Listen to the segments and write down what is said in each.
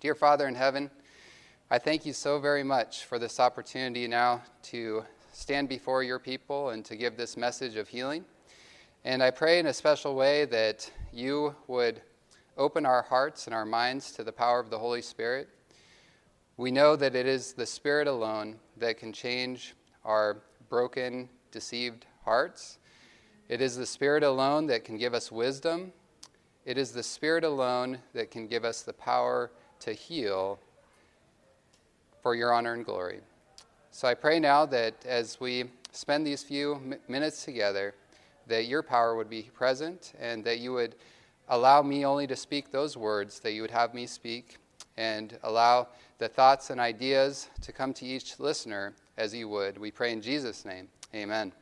Dear Father in heaven, I thank you so very much for this opportunity now to stand before your people and to give this message of healing. And I pray in a special way that you would open our hearts and our minds to the power of the Holy Spirit. We know that it is the Spirit alone that can change our broken, deceived hearts. It is the Spirit alone that can give us wisdom. It is the Spirit alone that can give us the power to heal for your honor and glory. So I pray now that as we spend these few minutes together, that your power would be present and that you would allow me only to speak those words that you would have me speak and allow the thoughts and ideas to come to each listener as you would. We pray in Jesus' name. Amen.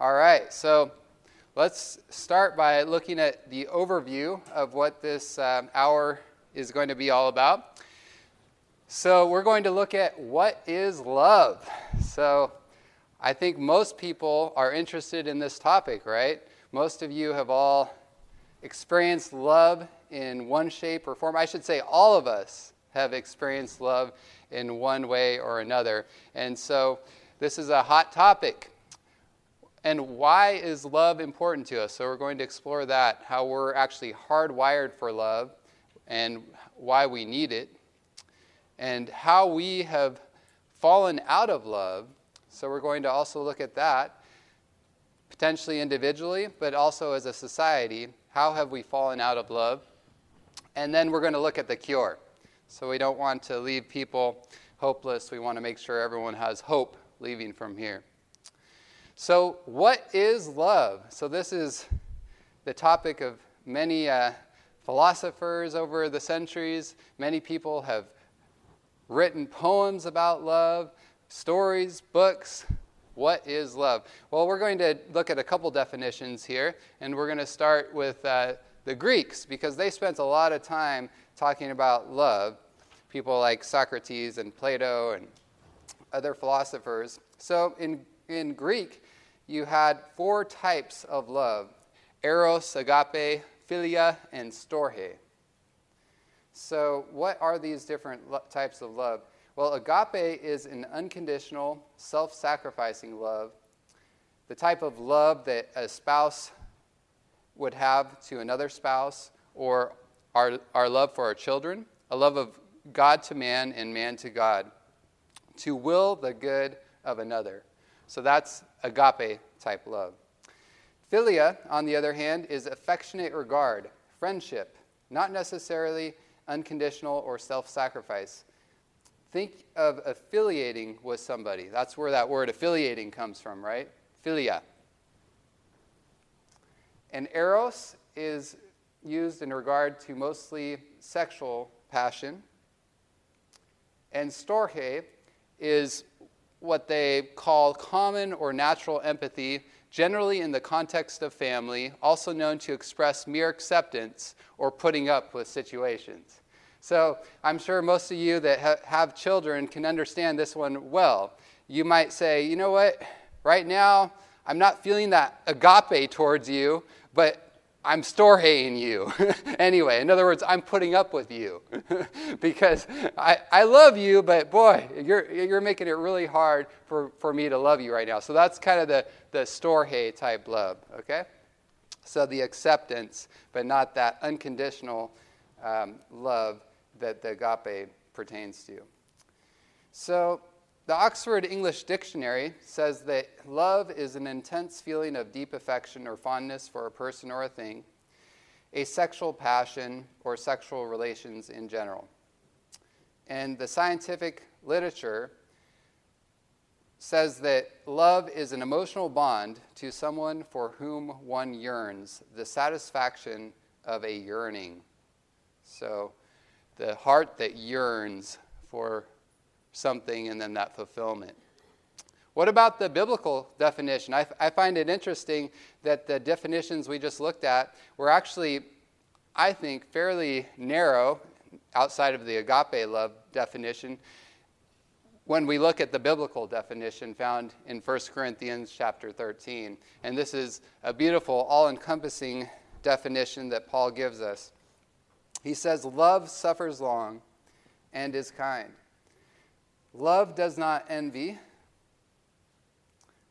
All right, so let's start by looking at the overview of what this um, hour is going to be all about. So, we're going to look at what is love. So, I think most people are interested in this topic, right? Most of you have all experienced love in one shape or form. I should say, all of us have experienced love in one way or another. And so, this is a hot topic. And why is love important to us? So, we're going to explore that, how we're actually hardwired for love, and why we need it and how we have fallen out of love. So we're going to also look at that, potentially individually, but also as a society. How have we fallen out of love? And then we're going to look at the cure. So we don't want to leave people hopeless. We want to make sure everyone has hope leaving from here. So, what is love? So, this is the topic of many uh, philosophers over the centuries. Many people have written poems about love, stories, books. What is love? Well, we're going to look at a couple definitions here, and we're going to start with uh, the Greeks because they spent a lot of time talking about love. People like Socrates and Plato and other philosophers. So, in, in Greek, you had four types of love eros, agape, philia, and storge. So, what are these different types of love? Well, agape is an unconditional, self sacrificing love, the type of love that a spouse would have to another spouse, or our, our love for our children, a love of God to man and man to God, to will the good of another. So, that's agape type love. Philia, on the other hand, is affectionate regard, friendship, not necessarily unconditional, or self sacrifice. Think of affiliating with somebody. That's where that word affiliating comes from, right? Philia. And eros is used in regard to mostly sexual passion. And storge is what they call common or natural empathy, generally in the context of family, also known to express mere acceptance or putting up with situations. So I'm sure most of you that ha- have children can understand this one well. You might say, you know what, right now, I'm not feeling that agape towards you, but I'm storehaying you. anyway, in other words, I'm putting up with you because I, I love you, but boy, you're, you're making it really hard for, for me to love you right now. So that's kind of the, the storge type love, okay? So the acceptance, but not that unconditional um, love that the agape pertains to. So, the Oxford English Dictionary says that love is an intense feeling of deep affection or fondness for a person or a thing, a sexual passion, or sexual relations in general. And the scientific literature says that love is an emotional bond to someone for whom one yearns, the satisfaction of a yearning. So, the heart that yearns for something and then that fulfillment. What about the biblical definition? I, I find it interesting that the definitions we just looked at were actually, I think, fairly narrow outside of the agape love definition when we look at the biblical definition found in 1 Corinthians chapter 13. And this is a beautiful, all encompassing definition that Paul gives us. He says, Love suffers long and is kind. Love does not envy.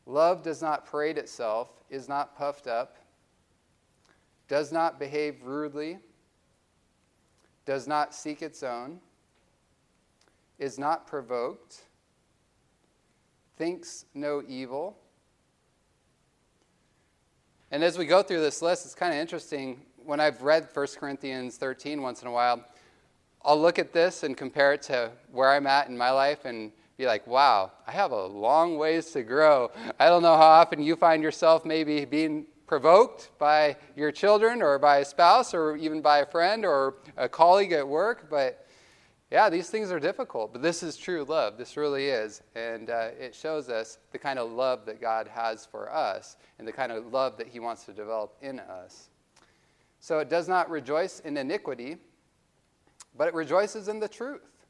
Love does not parade itself, is not puffed up, does not behave rudely, does not seek its own, is not provoked, thinks no evil. And as we go through this list, it's kind of interesting. When I've read 1 Corinthians 13 once in a while, I'll look at this and compare it to where I'm at in my life and be like, wow, I have a long ways to grow. I don't know how often you find yourself maybe being provoked by your children or by a spouse or even by a friend or a colleague at work, but yeah, these things are difficult, but this is true love. This really is. And uh, it shows us the kind of love that God has for us and the kind of love that He wants to develop in us. So it does not rejoice in iniquity, but it rejoices in the truth.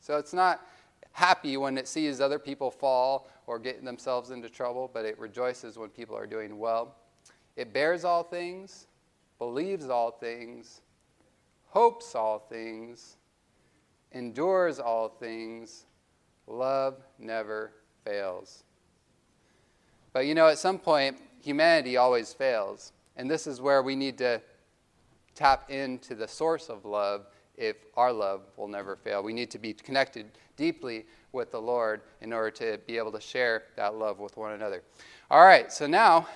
So it's not happy when it sees other people fall or get themselves into trouble, but it rejoices when people are doing well. It bears all things, believes all things, hopes all things, endures all things. Love never fails. But you know, at some point, humanity always fails. And this is where we need to tap into the source of love if our love will never fail. We need to be connected deeply with the Lord in order to be able to share that love with one another. All right, so now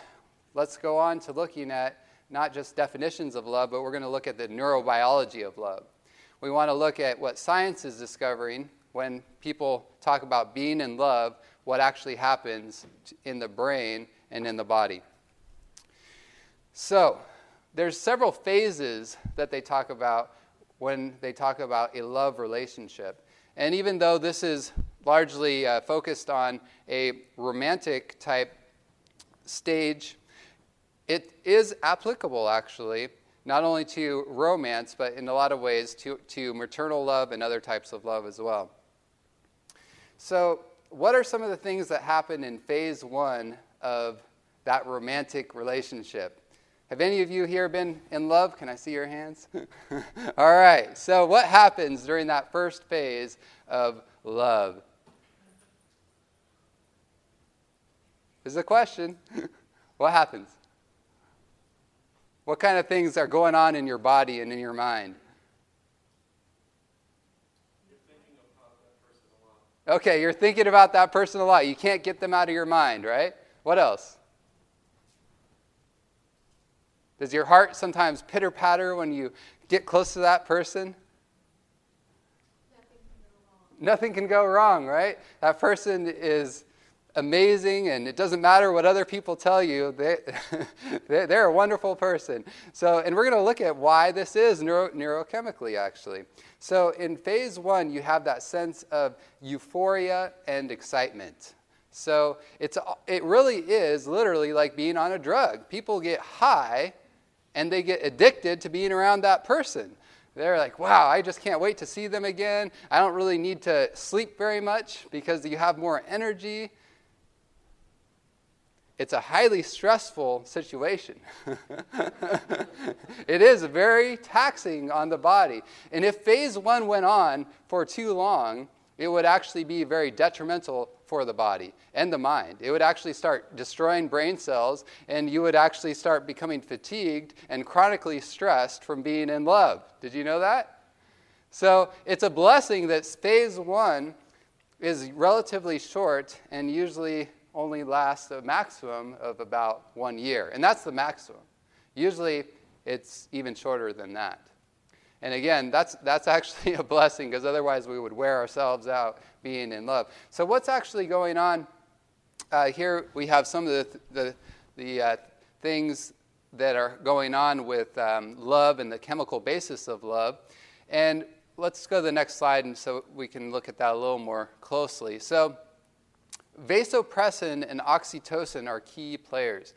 let's go on to looking at not just definitions of love, but we're going to look at the neurobiology of love. We want to look at what science is discovering when people talk about being in love, what actually happens in the brain and in the body. So, there's several phases that they talk about when they talk about a love relationship. And even though this is largely uh, focused on a romantic type stage, it is applicable actually, not only to romance, but in a lot of ways to, to maternal love and other types of love as well. So, what are some of the things that happen in phase one of that romantic relationship? Have any of you here been in love? Can I see your hands? All right. So, what happens during that first phase of love? Is a question. what happens? What kind of things are going on in your body and in your mind? Okay, you're thinking about that person a lot. You can't get them out of your mind, right? What else? Does your heart sometimes pitter patter when you get close to that person? Nothing can go wrong, right? That person is amazing, and it doesn't matter what other people tell you, they, they're a wonderful person. So, and we're going to look at why this is neuro, neurochemically, actually. So, in phase one, you have that sense of euphoria and excitement. So, it's, it really is literally like being on a drug. People get high and they get addicted to being around that person. They're like, wow, I just can't wait to see them again. I don't really need to sleep very much because you have more energy. It's a highly stressful situation. it is very taxing on the body. And if phase one went on for too long, it would actually be very detrimental for the body and the mind. It would actually start destroying brain cells, and you would actually start becoming fatigued and chronically stressed from being in love. Did you know that? So it's a blessing that phase one is relatively short and usually only lasts a maximum of about one year. And that's the maximum. Usually it's even shorter than that. And again, that's, that's actually a blessing because otherwise we would wear ourselves out being in love. So, what's actually going on? Uh, here we have some of the, the, the uh, things that are going on with um, love and the chemical basis of love. And let's go to the next slide and so we can look at that a little more closely. So, vasopressin and oxytocin are key players.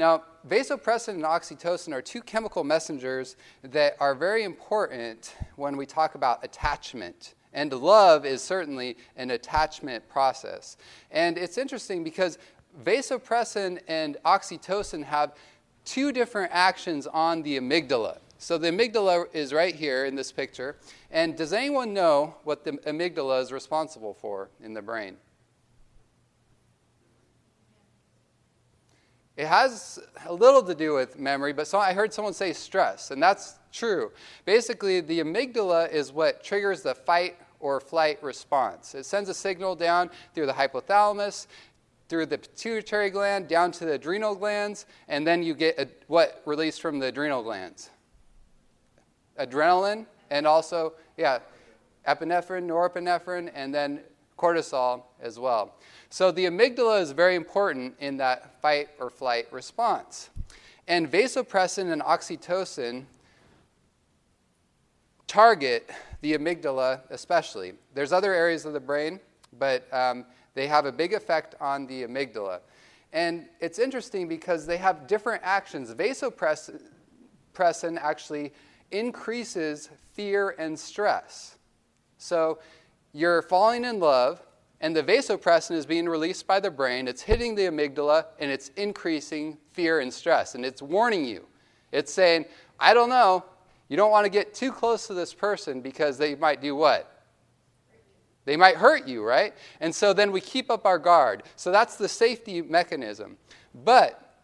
Now, vasopressin and oxytocin are two chemical messengers that are very important when we talk about attachment. And love is certainly an attachment process. And it's interesting because vasopressin and oxytocin have two different actions on the amygdala. So the amygdala is right here in this picture. And does anyone know what the amygdala is responsible for in the brain? It has a little to do with memory, but so I heard someone say stress, and that's true. Basically, the amygdala is what triggers the fight or flight response. It sends a signal down through the hypothalamus, through the pituitary gland, down to the adrenal glands, and then you get a, what released from the adrenal glands? adrenaline, and also, yeah, epinephrine, norepinephrine, and then cortisol as well. So the amygdala is very important in that fight or flight response. And vasopressin and oxytocin target the amygdala especially. There's other areas of the brain, but um, they have a big effect on the amygdala. And it's interesting because they have different actions. Vasopressin actually increases fear and stress. So you're falling in love, and the vasopressin is being released by the brain. It's hitting the amygdala, and it's increasing fear and stress. And it's warning you. It's saying, I don't know. You don't want to get too close to this person because they might do what? They might hurt you, right? And so then we keep up our guard. So that's the safety mechanism. But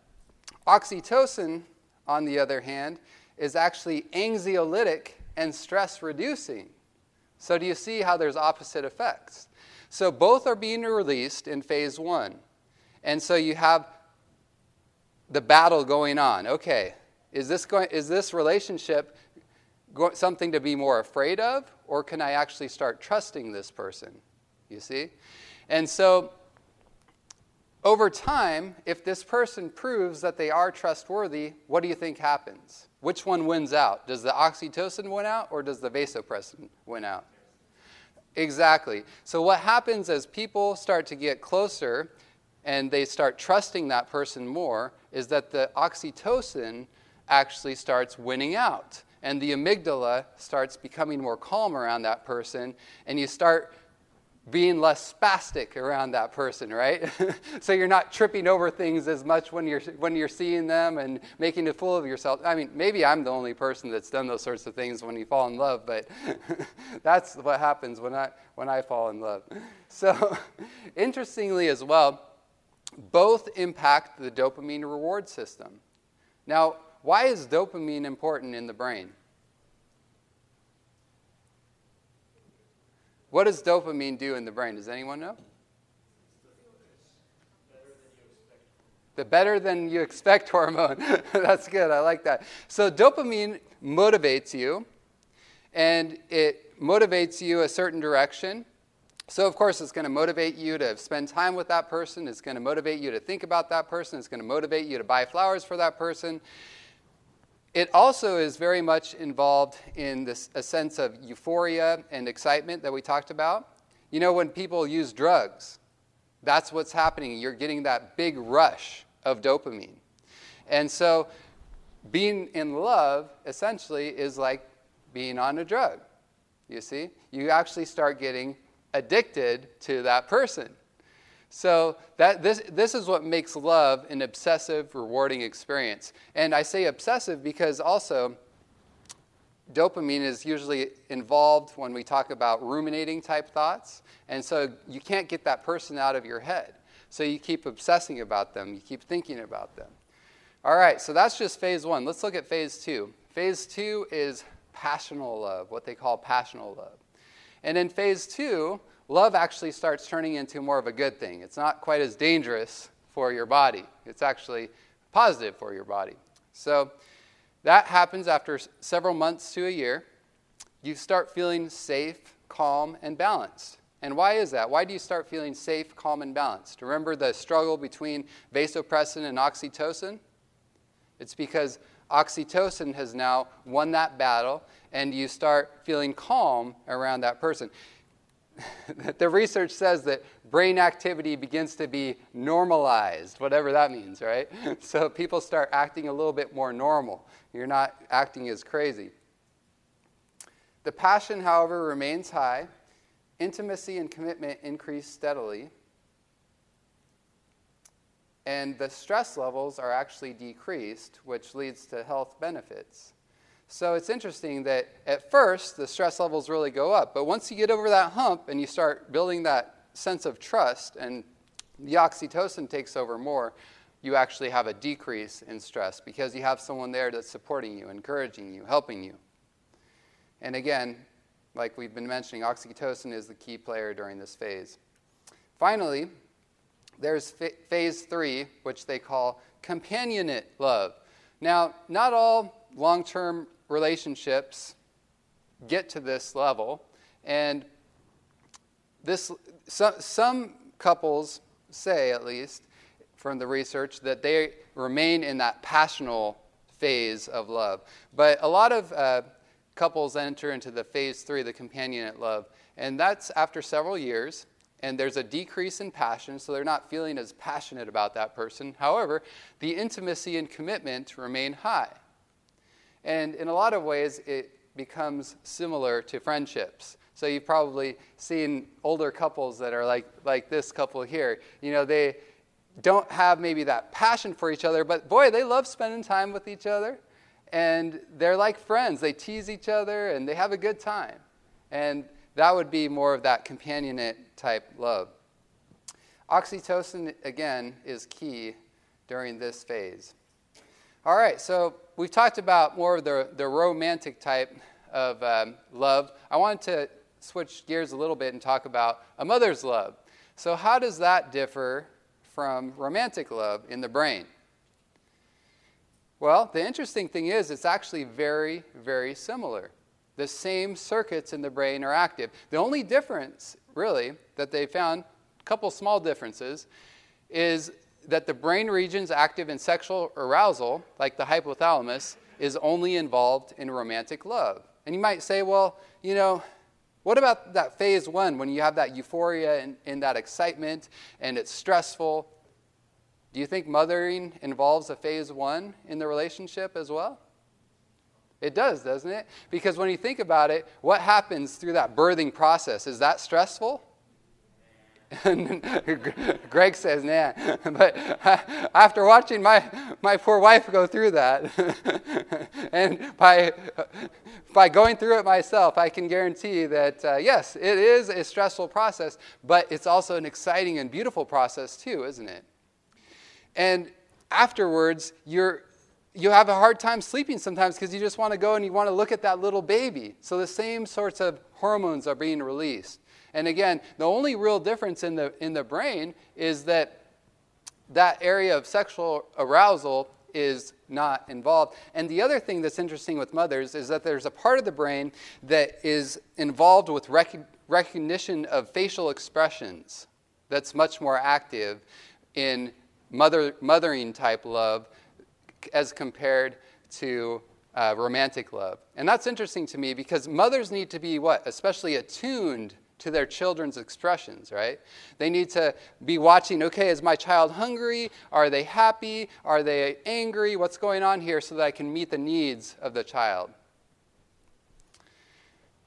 oxytocin, on the other hand, is actually anxiolytic and stress reducing. So, do you see how there's opposite effects? So, both are being released in phase one. And so you have the battle going on. Okay, is this, going, is this relationship something to be more afraid of, or can I actually start trusting this person? You see? And so over time, if this person proves that they are trustworthy, what do you think happens? Which one wins out? Does the oxytocin win out or does the vasopressin win out? Exactly. So, what happens as people start to get closer and they start trusting that person more is that the oxytocin actually starts winning out. And the amygdala starts becoming more calm around that person, and you start being less spastic around that person, right? so you're not tripping over things as much when you're when you're seeing them and making a fool of yourself. I mean, maybe I'm the only person that's done those sorts of things when you fall in love, but that's what happens when I when I fall in love. So interestingly as well, both impact the dopamine reward system. Now, why is dopamine important in the brain? What does dopamine do in the brain? Does anyone know? The better than you expect hormone. That's good. I like that. So, dopamine motivates you, and it motivates you a certain direction. So, of course, it's going to motivate you to spend time with that person. It's going to motivate you to think about that person. It's going to motivate you to buy flowers for that person. It also is very much involved in this, a sense of euphoria and excitement that we talked about. You know, when people use drugs, that's what's happening. You're getting that big rush of dopamine. And so, being in love essentially is like being on a drug. You see? You actually start getting addicted to that person. So that, this, this is what makes love an obsessive, rewarding experience. And I say obsessive because also dopamine is usually involved when we talk about ruminating type thoughts. And so you can't get that person out of your head. So you keep obsessing about them, you keep thinking about them. All right, so that's just phase one. Let's look at phase two. Phase two is passional love, what they call passional love. And in phase two, love actually starts turning into more of a good thing. It's not quite as dangerous for your body, it's actually positive for your body. So that happens after several months to a year. You start feeling safe, calm, and balanced. And why is that? Why do you start feeling safe, calm, and balanced? Remember the struggle between vasopressin and oxytocin? It's because oxytocin has now won that battle, and you start feeling calm around that person. the research says that brain activity begins to be normalized, whatever that means, right? So people start acting a little bit more normal. You're not acting as crazy. The passion, however, remains high. Intimacy and commitment increase steadily. And the stress levels are actually decreased, which leads to health benefits. So it's interesting that at first the stress levels really go up, but once you get over that hump and you start building that sense of trust and the oxytocin takes over more, you actually have a decrease in stress because you have someone there that's supporting you, encouraging you, helping you. And again, like we've been mentioning, oxytocin is the key player during this phase. Finally, there's phase three, which they call companionate love. Now, not all long term relationships get to this level, and this, so, some couples say, at least from the research, that they remain in that passional phase of love. But a lot of uh, couples enter into the phase three, the companionate love, and that's after several years and there's a decrease in passion, so they're not feeling as passionate about that person. However, the intimacy and commitment remain high. And in a lot of ways, it becomes similar to friendships. So you've probably seen older couples that are like, like this couple here. You know, they don't have maybe that passion for each other, but boy, they love spending time with each other. And they're like friends. They tease each other and they have a good time. And that would be more of that companionate type love. Oxytocin, again, is key during this phase. All right, so we've talked about more of the, the romantic type of um, love. I wanted to switch gears a little bit and talk about a mother's love. So, how does that differ from romantic love in the brain? Well, the interesting thing is, it's actually very, very similar. The same circuits in the brain are active. The only difference, really, that they found, a couple small differences, is that the brain regions active in sexual arousal, like the hypothalamus, is only involved in romantic love. And you might say, well, you know, what about that phase one when you have that euphoria and, and that excitement and it's stressful? Do you think mothering involves a phase one in the relationship as well? It does, doesn't it? Because when you think about it, what happens through that birthing process? Is that stressful? Greg says, nah. But after watching my, my poor wife go through that, and by, by going through it myself, I can guarantee that, uh, yes, it is a stressful process, but it's also an exciting and beautiful process, too, isn't it? And afterwards, you're, you have a hard time sleeping sometimes because you just want to go and you want to look at that little baby. So the same sorts of hormones are being released. And again, the only real difference in the, in the brain is that that area of sexual arousal is not involved. And the other thing that's interesting with mothers is that there's a part of the brain that is involved with rec- recognition of facial expressions that's much more active in mother, mothering type love as compared to uh, romantic love. And that's interesting to me because mothers need to be what? Especially attuned to their children's expressions, right? They need to be watching, okay, is my child hungry? Are they happy? Are they angry? What's going on here so that I can meet the needs of the child?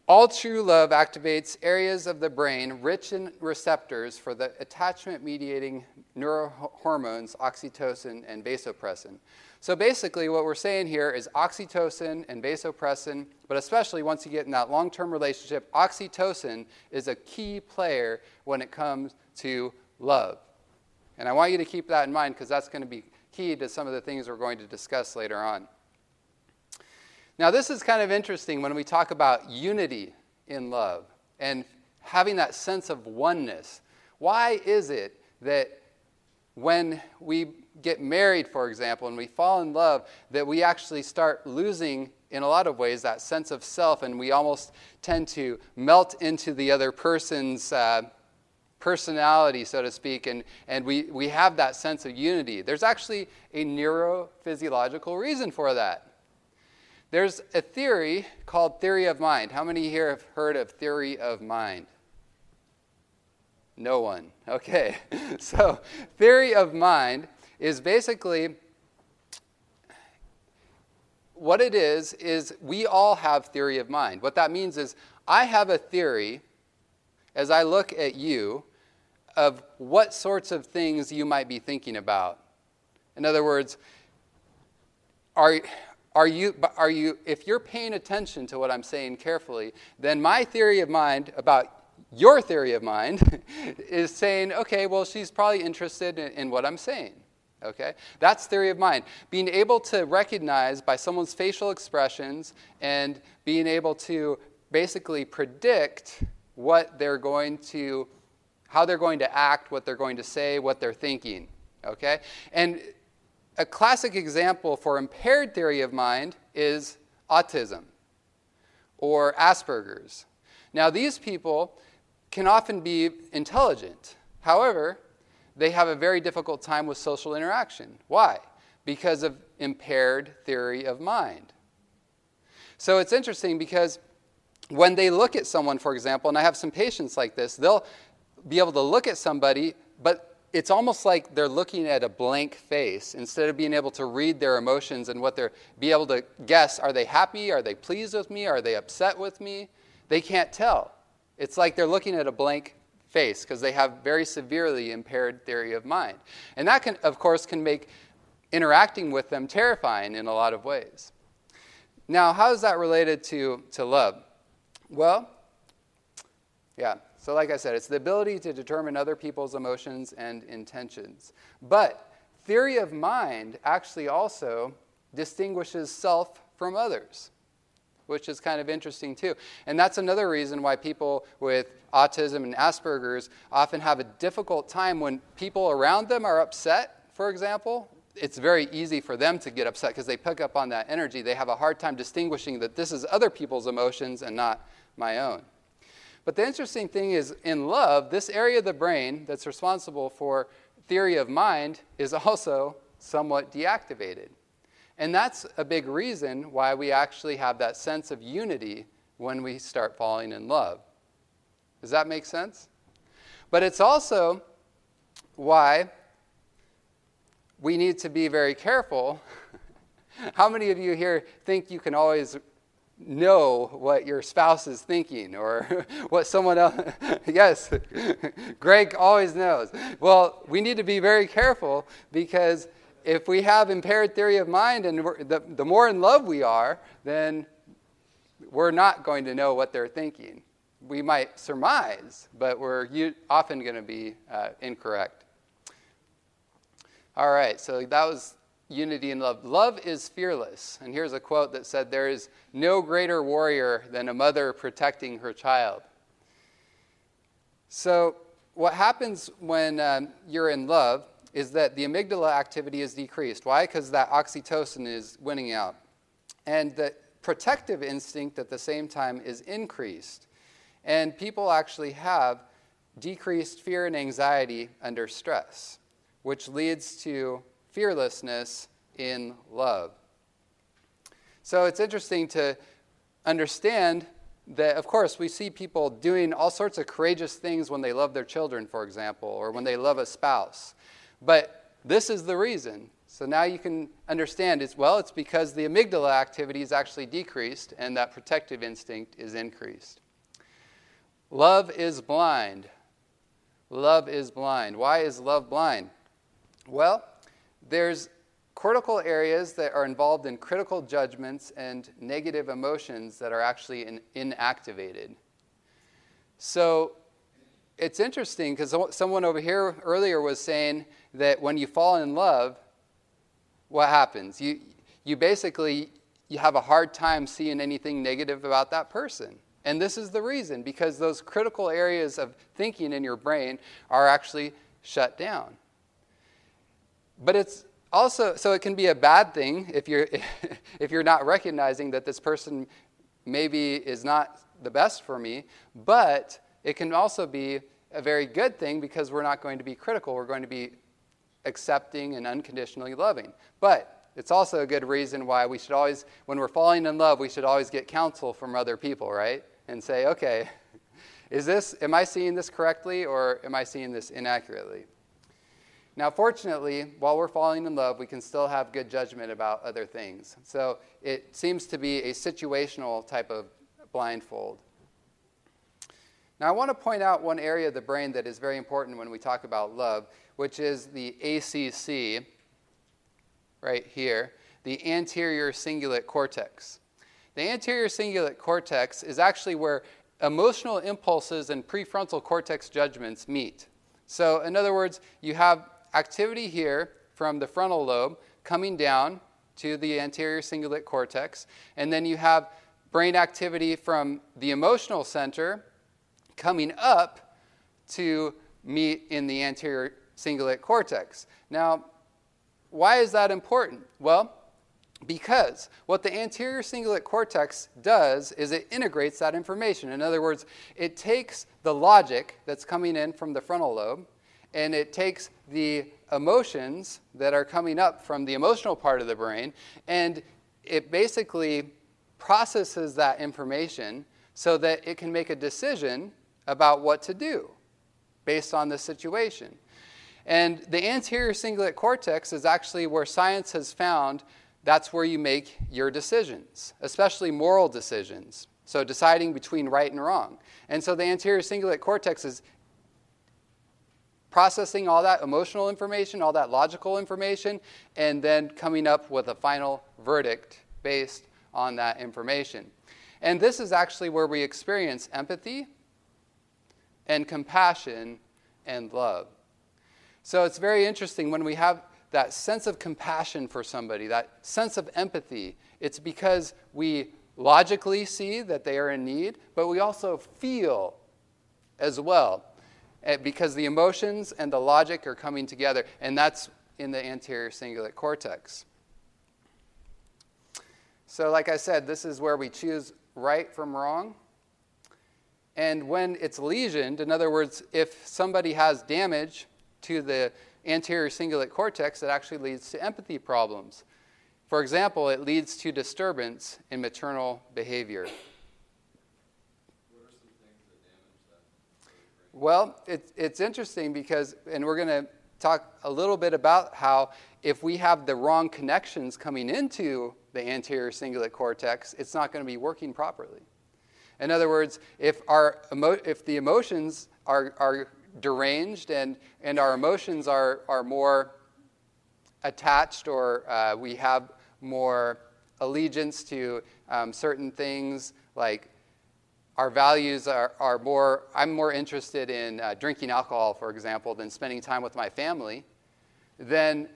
All true love activates areas of the brain rich in receptors for the attachment mediating neurohormones oxytocin and vasopressin. So basically, what we're saying here is oxytocin and vasopressin, but especially once you get in that long term relationship, oxytocin is a key player when it comes to love. And I want you to keep that in mind because that's going to be key to some of the things we're going to discuss later on. Now, this is kind of interesting when we talk about unity in love and having that sense of oneness. Why is it that when we get married, for example, and we fall in love, that we actually start losing, in a lot of ways, that sense of self, and we almost tend to melt into the other person's uh, personality, so to speak, and, and we, we have that sense of unity. There's actually a neurophysiological reason for that. There's a theory called theory of mind. How many here have heard of theory of mind? No one. Okay. So, theory of mind is basically what it is is we all have theory of mind. What that means is I have a theory as I look at you of what sorts of things you might be thinking about. In other words, are are you, are you, if you're paying attention to what I'm saying carefully, then my theory of mind about your theory of mind is saying, okay, well, she's probably interested in, in, what I'm saying. Okay? That's theory of mind. Being able to recognize by someone's facial expressions and being able to basically predict what they're going to, how they're going to act, what they're going to say, what they're thinking. Okay? And a classic example for impaired theory of mind is autism or Asperger's. Now, these people can often be intelligent. However, they have a very difficult time with social interaction. Why? Because of impaired theory of mind. So it's interesting because when they look at someone, for example, and I have some patients like this, they'll be able to look at somebody, but it's almost like they're looking at a blank face instead of being able to read their emotions and what they're be able to guess are they happy are they pleased with me are they upset with me they can't tell it's like they're looking at a blank face because they have very severely impaired theory of mind. And that can of course can make interacting with them terrifying in a lot of ways. Now how is that related to, to love? Well yeah so, like I said, it's the ability to determine other people's emotions and intentions. But theory of mind actually also distinguishes self from others, which is kind of interesting too. And that's another reason why people with autism and Asperger's often have a difficult time when people around them are upset, for example. It's very easy for them to get upset because they pick up on that energy. They have a hard time distinguishing that this is other people's emotions and not my own. But the interesting thing is, in love, this area of the brain that's responsible for theory of mind is also somewhat deactivated. And that's a big reason why we actually have that sense of unity when we start falling in love. Does that make sense? But it's also why we need to be very careful. How many of you here think you can always know what your spouse is thinking or what someone else yes greg always knows well we need to be very careful because if we have impaired theory of mind and the, the more in love we are then we're not going to know what they're thinking we might surmise but we're often going to be uh, incorrect all right so that was unity and love. Love is fearless. And here's a quote that said, There is no greater warrior than a mother protecting her child. So, what happens when um, you're in love is that the amygdala activity is decreased. Why? Because that oxytocin is winning out. And the protective instinct at the same time is increased. And people actually have decreased fear and anxiety under stress, which leads to fearlessness in love. So it's interesting to understand that, of course, we see people doing all sorts of courageous things when they love their children, for example, or when they love a spouse. But this is the reason. So now you can understand it's well, it's because the amygdala activity is actually decreased and that protective instinct is increased. Love is blind. Love is blind. Why is love blind? Well, there's cortical areas that are involved in critical judgments and negative emotions that are actually in, inactivated. So it's interesting because someone over here earlier was saying that when you fall in love, what happens? You, you basically you have a hard time seeing anything negative about that person. And this is the reason because those critical areas of thinking in your brain are actually shut down. But it's also, so it can be a bad thing if you're, if you're not recognizing that this person maybe is not the best for me, but it can also be a very good thing because we're not going to be critical. We're going to be accepting and unconditionally loving. But it's also a good reason why we should always, when we're falling in love, we should always get counsel from other people, right? And say, okay, is this, am I seeing this correctly or am I seeing this inaccurately? Now, fortunately, while we're falling in love, we can still have good judgment about other things. So it seems to be a situational type of blindfold. Now, I want to point out one area of the brain that is very important when we talk about love, which is the ACC right here. the anterior cingulate cortex. The anterior cingulate cortex is actually where emotional impulses and prefrontal cortex judgments meet. So, in other words, you have activity here from the frontal lobe coming down to the anterior cingulate cortex, and then you have brain activity from the emotional center coming up to meet in the anterior cingulate cortex. Now, why is that important? Well, because what the anterior cingulate cortex does is it integrates that information. In other words, it takes the logic that's coming in from the frontal lobe and it takes the emotions that are coming up from the emotional part of the brain and it basically processes that information so that it can make a decision about what to do based on the situation. And the anterior cingulate cortex is actually where science has found that's where you make your decisions, especially moral decisions. So, deciding between right and wrong. And so, the anterior cingulate cortex is processing all that emotional information, all that logical information, and then coming up with a final verdict based on that information. And this is actually where we experience empathy and compassion and love. So it's very interesting when we have that sense of compassion for somebody, that sense of empathy. It's because we logically see that they are in need, but we also feel as well eh, because the emotions and the logic are coming together, and that's in the anterior cingulate cortex. So, like I said, this is where we choose right from wrong. And when it's lesioned, in other words, if somebody has damage to the anterior cingulate cortex, that actually leads to empathy problems. For example, it leads to disturbance in maternal behavior. Well, it, it's interesting because, and we're going to talk a little bit about how if we have the wrong connections coming into the anterior cingulate cortex, it's not going to be working properly. In other words, if, our emo- if the emotions are, are deranged and, and our emotions are, are more attached or uh, we have more allegiance to um, certain things like our values are, are more i'm more interested in uh, drinking alcohol for example than spending time with my family then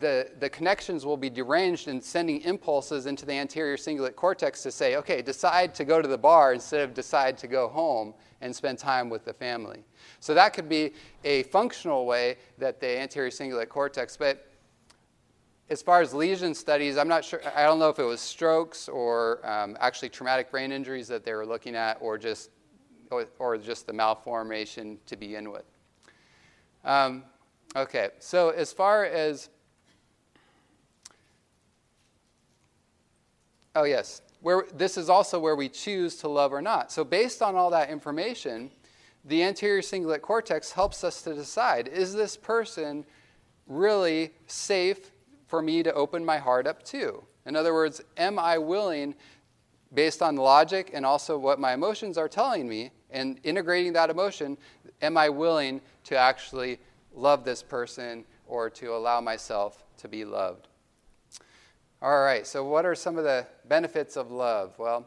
the, the connections will be deranged and sending impulses into the anterior cingulate cortex to say, okay, decide to go to the bar instead of decide to go home and spend time with the family. So that could be a functional way that the anterior cingulate cortex, but as far as lesion studies, I'm not sure, I don't know if it was strokes or um, actually traumatic brain injuries that they were looking at or just, or, or just the malformation to begin with. Um, okay, so as far as Oh, yes. Where, this is also where we choose to love or not. So, based on all that information, the anterior cingulate cortex helps us to decide is this person really safe for me to open my heart up to? In other words, am I willing, based on logic and also what my emotions are telling me, and integrating that emotion, am I willing to actually love this person or to allow myself to be loved? All right, so what are some of the benefits of love? Well,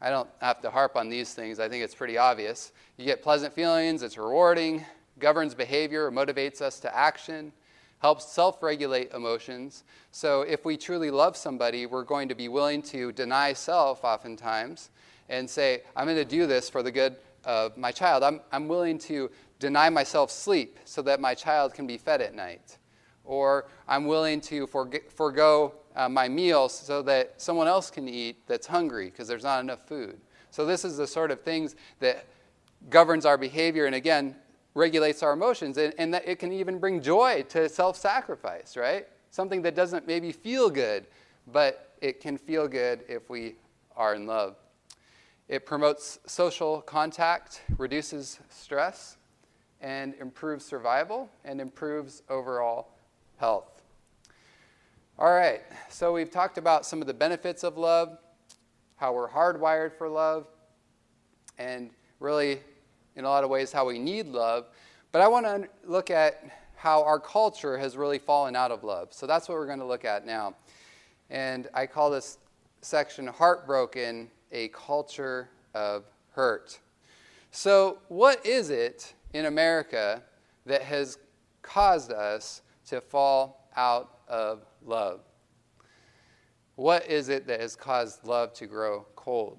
I don't have to harp on these things. I think it's pretty obvious. You get pleasant feelings, it's rewarding, governs behavior, motivates us to action, helps self regulate emotions. So, if we truly love somebody, we're going to be willing to deny self oftentimes and say, I'm going to do this for the good of my child. I'm, I'm willing to deny myself sleep so that my child can be fed at night. Or I'm willing to forego uh, my meals so that someone else can eat that's hungry because there's not enough food. So, this is the sort of things that governs our behavior and again regulates our emotions. And, and that it can even bring joy to self sacrifice, right? Something that doesn't maybe feel good, but it can feel good if we are in love. It promotes social contact, reduces stress, and improves survival and improves overall health. All right, so we've talked about some of the benefits of love, how we're hardwired for love, and really, in a lot of ways, how we need love. But I want to look at how our culture has really fallen out of love. So that's what we're going to look at now. And I call this section Heartbroken, a Culture of Hurt. So, what is it in America that has caused us to fall out of love? What is it that has caused love to grow cold?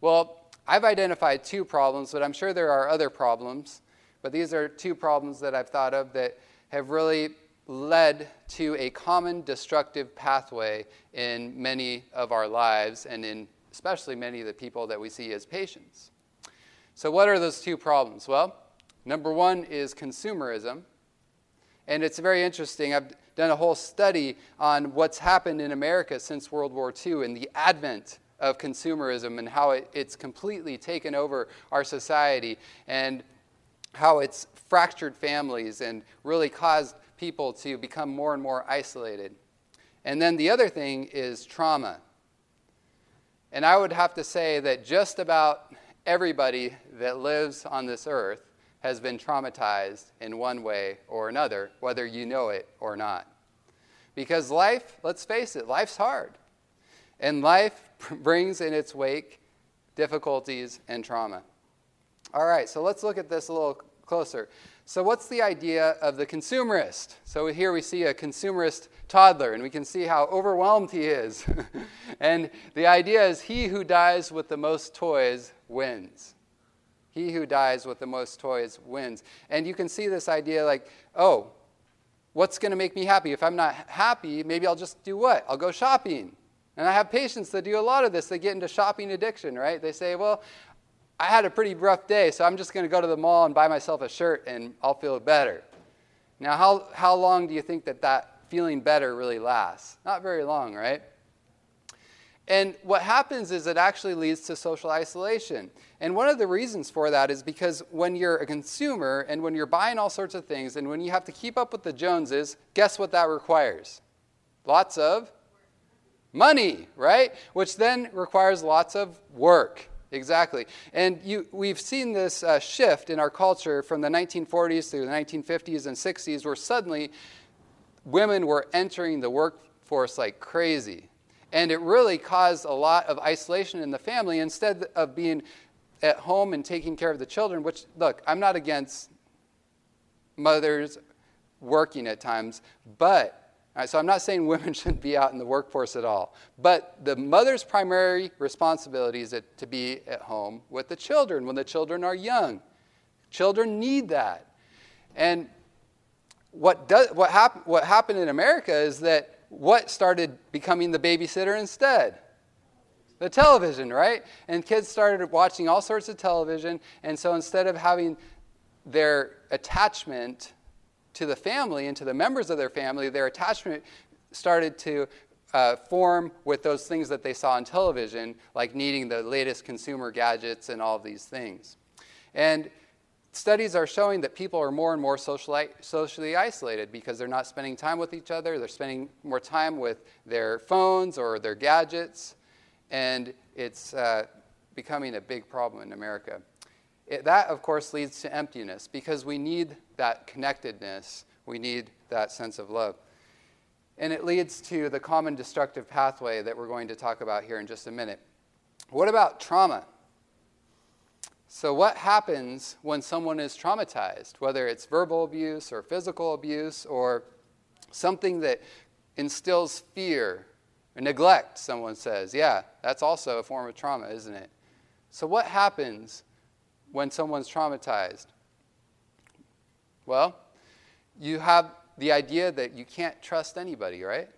Well, I've identified two problems, but I'm sure there are other problems. But these are two problems that I've thought of that have really led to a common destructive pathway in many of our lives and in especially many of the people that we see as patients. So, what are those two problems? Well, number one is consumerism. And it's very interesting. I've done a whole study on what's happened in America since World War II and the advent of consumerism and how it, it's completely taken over our society and how it's fractured families and really caused people to become more and more isolated. And then the other thing is trauma. And I would have to say that just about everybody that lives on this earth has been traumatized in one way or another, whether you know it or not. Because life, let's face it, life's hard. And life brings in its wake difficulties and trauma. All right, so let's look at this a little closer. So, what's the idea of the consumerist? So, here we see a consumerist toddler, and we can see how overwhelmed he is. and the idea is he who dies with the most toys wins. He who dies with the most toys wins. And you can see this idea like, oh, what's going to make me happy? If I'm not happy, maybe I'll just do what? I'll go shopping. And I have patients that do a lot of this. They get into shopping addiction, right? They say, well, I had a pretty rough day, so I'm just going to go to the mall and buy myself a shirt and I'll feel better. Now, how, how long do you think that that feeling better really lasts? Not very long, right? And what happens is it actually leads to social isolation. And one of the reasons for that is because when you're a consumer and when you're buying all sorts of things and when you have to keep up with the Joneses, guess what that requires? Lots of money, right? Which then requires lots of work. Exactly. And you, we've seen this uh, shift in our culture from the 1940s through the 1950s and 60s, where suddenly women were entering the workforce like crazy. And it really caused a lot of isolation in the family instead of being at home and taking care of the children, which, look, I'm not against mothers working at times, but Right, so I'm not saying women shouldn't be out in the workforce at all, but the mother's primary responsibility is to be at home with the children when the children are young. Children need that. And what, does, what, hap- what happened in America is that what started becoming the babysitter instead? The television, right? And kids started watching all sorts of television, and so instead of having their attachment to the family and to the members of their family, their attachment started to uh, form with those things that they saw on television, like needing the latest consumer gadgets and all of these things. And studies are showing that people are more and more socially, isolated because they're not spending time with each other, they're spending more time with their phones or their gadgets, and it's uh, becoming a big problem in America. It, that, of course, leads to emptiness because we need that connectedness. We need that sense of love. And it leads to the common destructive pathway that we're going to talk about here in just a minute. What about trauma? So, what happens when someone is traumatized, whether it's verbal abuse or physical abuse or something that instills fear or neglect, someone says? Yeah, that's also a form of trauma, isn't it? So, what happens when someone's traumatized? Well, you have the idea that you can't trust anybody, right?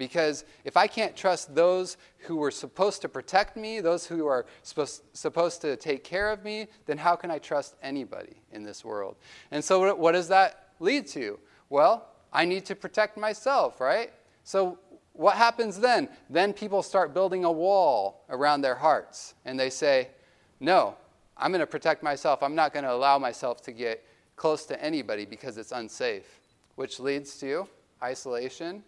Because if I can't trust those who were supposed to protect me, those who are supposed, supposed to take care of me, then how can I trust anybody in this world? And so, what does that lead to? Well, I need to protect myself, right? So, what happens then? Then people start building a wall around their hearts, and they say, No, I'm going to protect myself. I'm not going to allow myself to get close to anybody because it's unsafe, which leads to isolation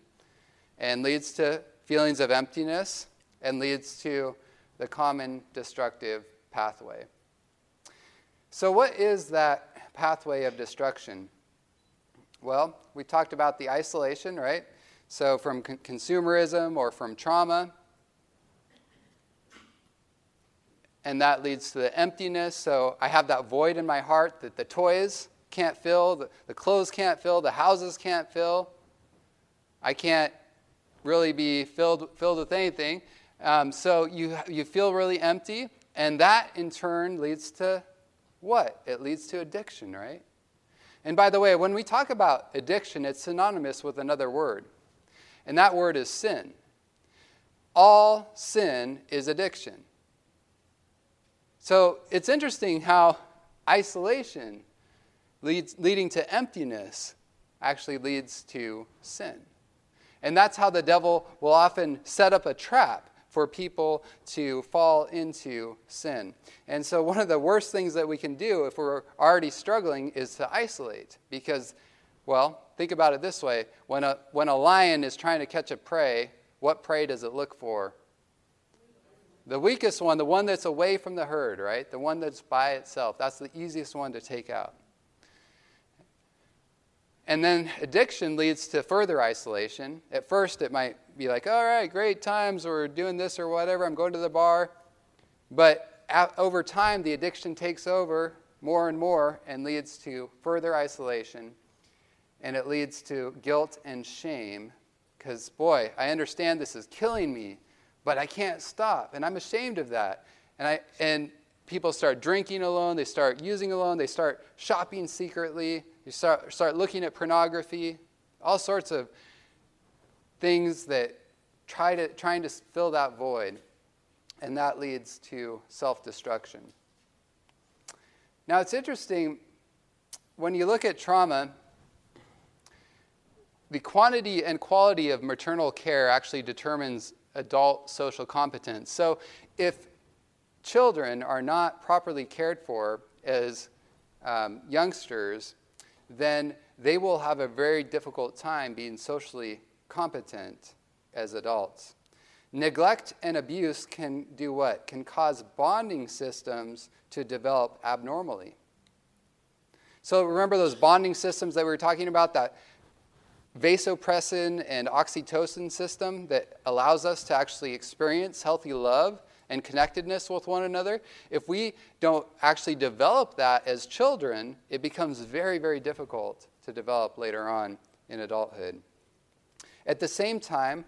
and leads to feelings of emptiness and leads to the common destructive pathway. So, what is that pathway of destruction? Well, we talked about the isolation, right? So, from con- consumerism or from trauma. And that leads to the emptiness. So, I have that void in my heart that the toys can't fill, the, the clothes can't fill, the houses can't fill. I can't really be filled, filled with anything. Um, so you, you feel really empty, and that in turn leads to what? It leads to addiction, right? And by the way, when we talk about addiction, it's synonymous with another word, and that word is sin. All sin is addiction. So it's interesting how isolation leads, leading to emptiness actually leads to sin. And that's how the devil will often set up a trap for people to fall into sin. And so, one of the worst things that we can do if we're already struggling is to isolate. Because, well, think about it this way when a, when a lion is trying to catch a prey, what prey does it look for? The weakest one, the one that's away from the herd, right? The one that's by itself. That's the easiest one to take out. And then addiction leads to further isolation. At first, it might be like, all right, great times, we're doing this or whatever, I'm going to the bar. But over time, the addiction takes over more and more and leads to further isolation. And it leads to guilt and shame. Because, boy, I understand this is killing me, but I can't stop. And I'm ashamed of that. And, I, and people start drinking alone, they start using alone, they start shopping secretly you start, start looking at pornography, all sorts of things that try to, trying to fill that void, and that leads to self destruction. Now, it's interesting when you look at trauma, the quantity and quality of maternal care actually determines adult social competence. So, if children are not properly cared for as um, youngsters, then they will have a very difficult time being socially competent as adults. Neglect and abuse can do what? Can cause bonding systems to develop abnormally. So remember those bonding systems that we were talking about, that vasopressin and oxytocin system that allows us to actually experience healthy love and connectedness with one another, if we don't actually develop that as children, it becomes very, very difficult to develop later on in adulthood. At the same time,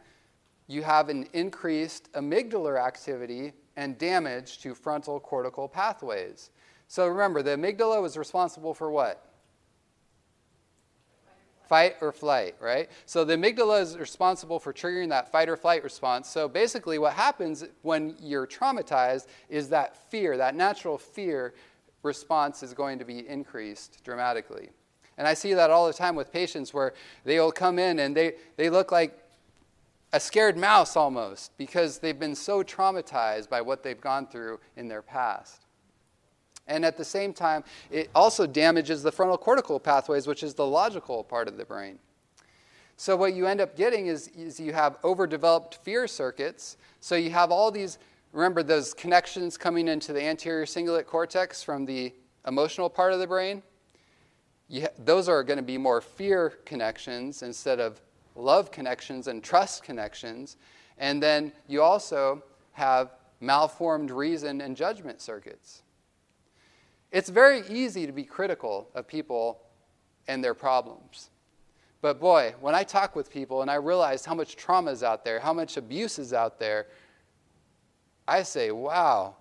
you have an increased amygdalar activity and damage to frontal cortical pathways. So remember, the amygdala was responsible for what? Fight or flight, right? So the amygdala is responsible for triggering that fight or flight response. So basically, what happens when you're traumatized is that fear, that natural fear response is going to be increased dramatically. And I see that all the time with patients where they'll come in and they, they look like a scared mouse almost because they've been so traumatized by what they've gone through in their past. And at the same time, it also damages the frontal cortical pathways, which is the logical part of the brain. So, what you end up getting is, is you have overdeveloped fear circuits. So, you have all these, remember, those connections coming into the anterior cingulate cortex from the emotional part of the brain? Those are going to be more fear connections instead of love connections and trust connections. And then you also have malformed reason and judgment circuits. It's very easy to be critical of people and their problems. But boy, when I talk with people and I realize how much trauma is out there, how much abuse is out there, I say, wow,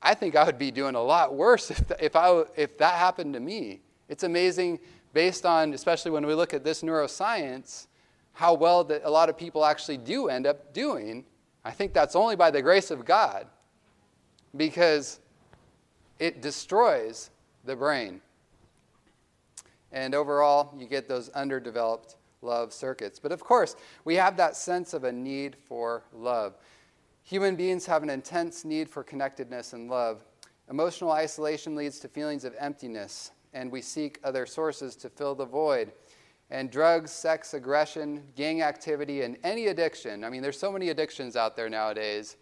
I think I would be doing a lot worse if, if, I, if that happened to me. It's amazing, based on, especially when we look at this neuroscience, how well that a lot of people actually do end up doing. I think that's only by the grace of God. Because it destroys the brain. And overall, you get those underdeveloped love circuits. But of course, we have that sense of a need for love. Human beings have an intense need for connectedness and love. Emotional isolation leads to feelings of emptiness, and we seek other sources to fill the void. And drugs, sex, aggression, gang activity, and any addiction I mean, there's so many addictions out there nowadays.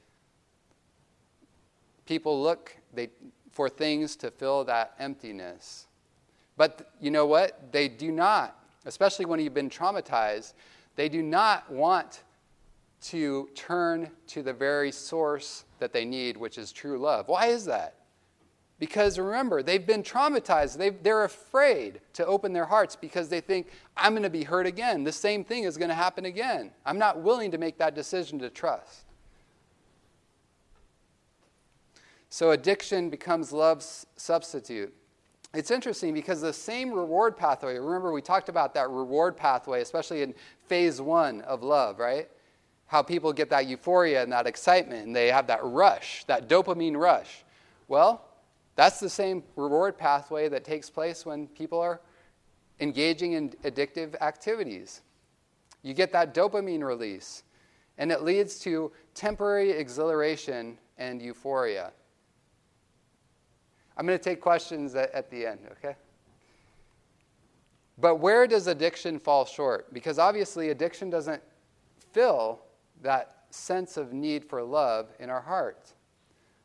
People look, they, for things to fill that emptiness. But you know what? They do not, especially when you've been traumatized, They do not want to turn to the very source that they need, which is true love. Why is that? Because remember, they've been traumatized. they they're afraid to open their hearts because they think, I'm going to be hurt again. The same thing is going to happen again. I'm not willing to make that decision to trust. So addiction becomes love's substitute. It's interesting because the same reward pathway, remember we talked about that reward pathway, especially in phase one of love, right? How people get that euphoria and that excitement and they have that rush, that dopamine rush. Well, that's the same reward pathway that takes place when people are engaging in addictive activities. You get that dopamine release, and it leads to temporary exhilaration and euphoria. I'm going to take questions at, the end, okay? But where does addiction fall short? Because obviously, addiction doesn't fill that sense of need for love in our heart.